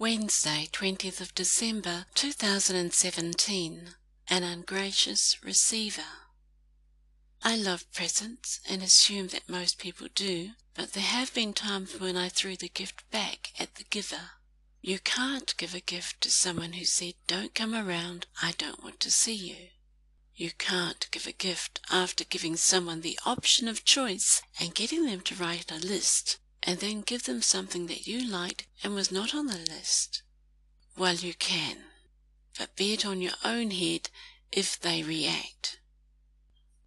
Wednesday, 20th of December 2017. An ungracious receiver. I love presents and assume that most people do, but there have been times when I threw the gift back at the giver. You can't give a gift to someone who said, Don't come around, I don't want to see you. You can't give a gift after giving someone the option of choice and getting them to write a list, and then give them something that you liked and was not on the list. Well, you can, but be it on your own head if they react.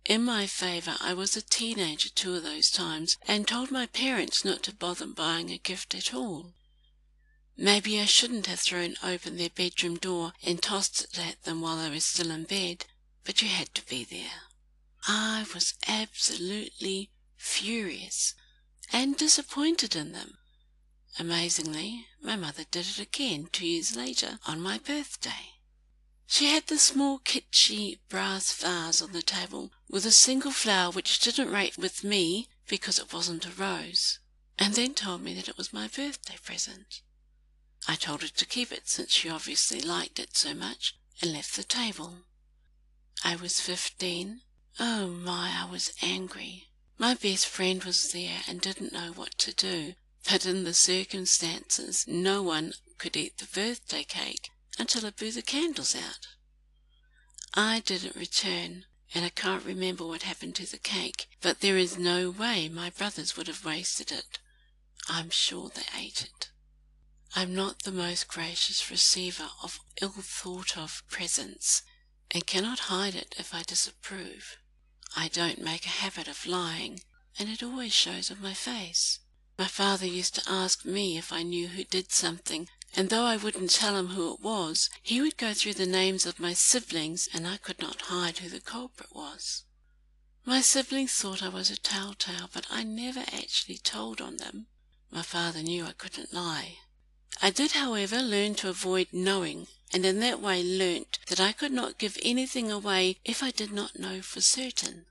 In my favor, I was a teenager two of those times and told my parents not to bother buying a gift at all. Maybe I shouldn't have thrown open their bedroom door and tossed it at them while they were still in bed, but you had to be there. I was absolutely furious and disappointed in them. Amazingly, my mother did it again two years later on my birthday. She had the small kitschy brass vase on the table with a single flower which didn't rate with me because it wasn't a rose, and then told me that it was my birthday present. I told her to keep it since she obviously liked it so much and left the table. I was fifteen. Oh my, I was angry. My best friend was there and didn't know what to do, but in the circumstances, no one could eat the birthday cake until I blew the candles out. I didn't return, and I can't remember what happened to the cake, but there is no way my brothers would have wasted it. I'm sure they ate it. I'm not the most gracious receiver of ill thought of presents, and cannot hide it if I disapprove. I don't make a habit of lying, and it always shows on my face. My father used to ask me if I knew who did something, and though I wouldn't tell him who it was, he would go through the names of my siblings, and I could not hide who the culprit was. My siblings thought I was a telltale, but I never actually told on them. My father knew I couldn't lie. I did, however, learn to avoid knowing, and in that way learnt that I could not give anything away if I did not know for certain.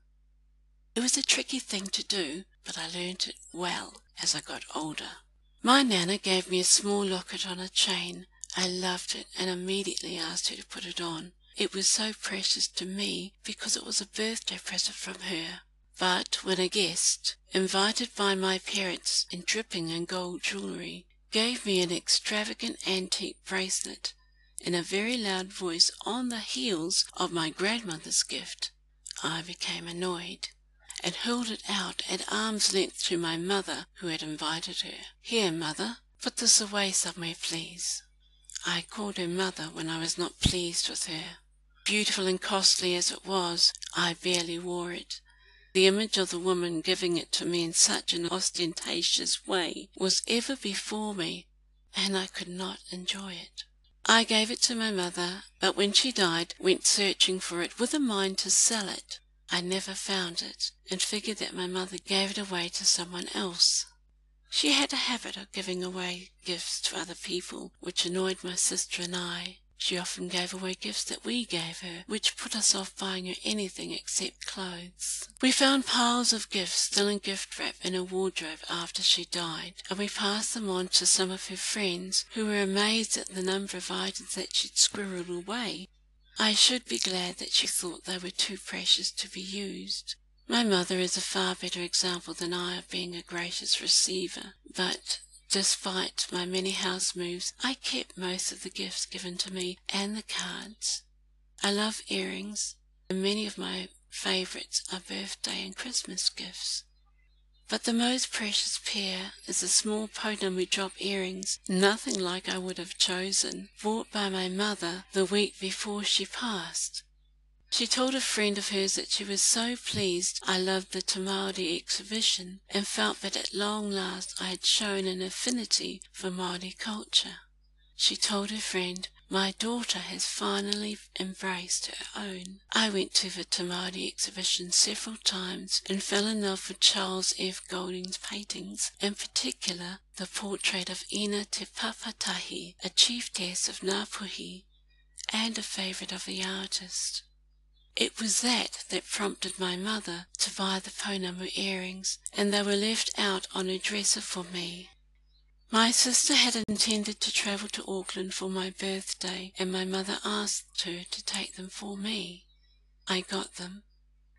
It was a tricky thing to do, but I learnt it well as I got older. My Nana gave me a small locket on a chain. I loved it and immediately asked her to put it on. It was so precious to me because it was a birthday present from her. But when a guest, invited by my parents and dripping in gold jewellery, gave me an extravagant antique bracelet in a very loud voice on the heels of my grandmother's gift, I became annoyed and hurled it out at arm's length to my mother who had invited her. Here, mother, put this away somewhere, please. I called her mother when I was not pleased with her. Beautiful and costly as it was, I barely wore it, the image of the woman giving it to me in such an ostentatious way was ever before me, and I could not enjoy it. I gave it to my mother, but when she died, went searching for it with a mind to sell it. I never found it, and figured that my mother gave it away to someone else. She had a habit of giving away gifts to other people, which annoyed my sister and I. She often gave away gifts that we gave her, which put us off buying her anything except clothes. We found piles of gifts still in gift wrap in her wardrobe after she died, and we passed them on to some of her friends, who were amazed at the number of items that she'd squirreled away. I should be glad that she thought they were too precious to be used. My mother is a far better example than I of being a gracious receiver, but Despite my many house moves, I kept most of the gifts given to me and the cards. I love earrings, and many of my favorites are birthday and Christmas gifts. But the most precious pair is the small Pounamu drop earrings, nothing like I would have chosen, bought by my mother the week before she passed. She told a friend of hers that she was so pleased I loved the Te Māori exhibition and felt that at long last I had shown an affinity for Māori culture. She told her friend, My daughter has finally embraced her own. I went to the Te Māori exhibition several times and fell in love with Charles F. Goldie's paintings, in particular the portrait of Ina Te Papatahi, a chiefess of Ngāpuhi, and a favourite of the artist. It was that that prompted my mother to buy the Pounamu earrings, and they were left out on her dresser for me. My sister had intended to travel to Auckland for my birthday, and my mother asked her to take them for me. I got them,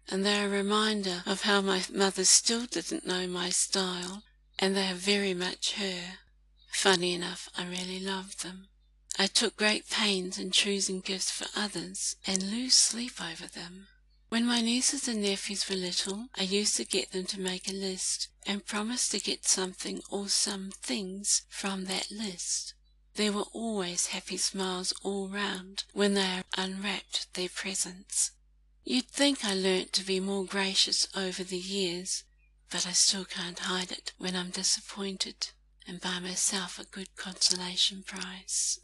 and they're a reminder of how my mother still didn't know my style, and they are very much her. Funny enough, I really love them. I took great pains in choosing gifts for others, and lose sleep over them. When my nieces and nephews were little, I used to get them to make a list and promise to get something or some things from that list. There were always happy smiles all round when they unwrapped their presents. You'd think I learnt to be more gracious over the years, but I still can't hide it when I'm disappointed and buy myself a good consolation prize.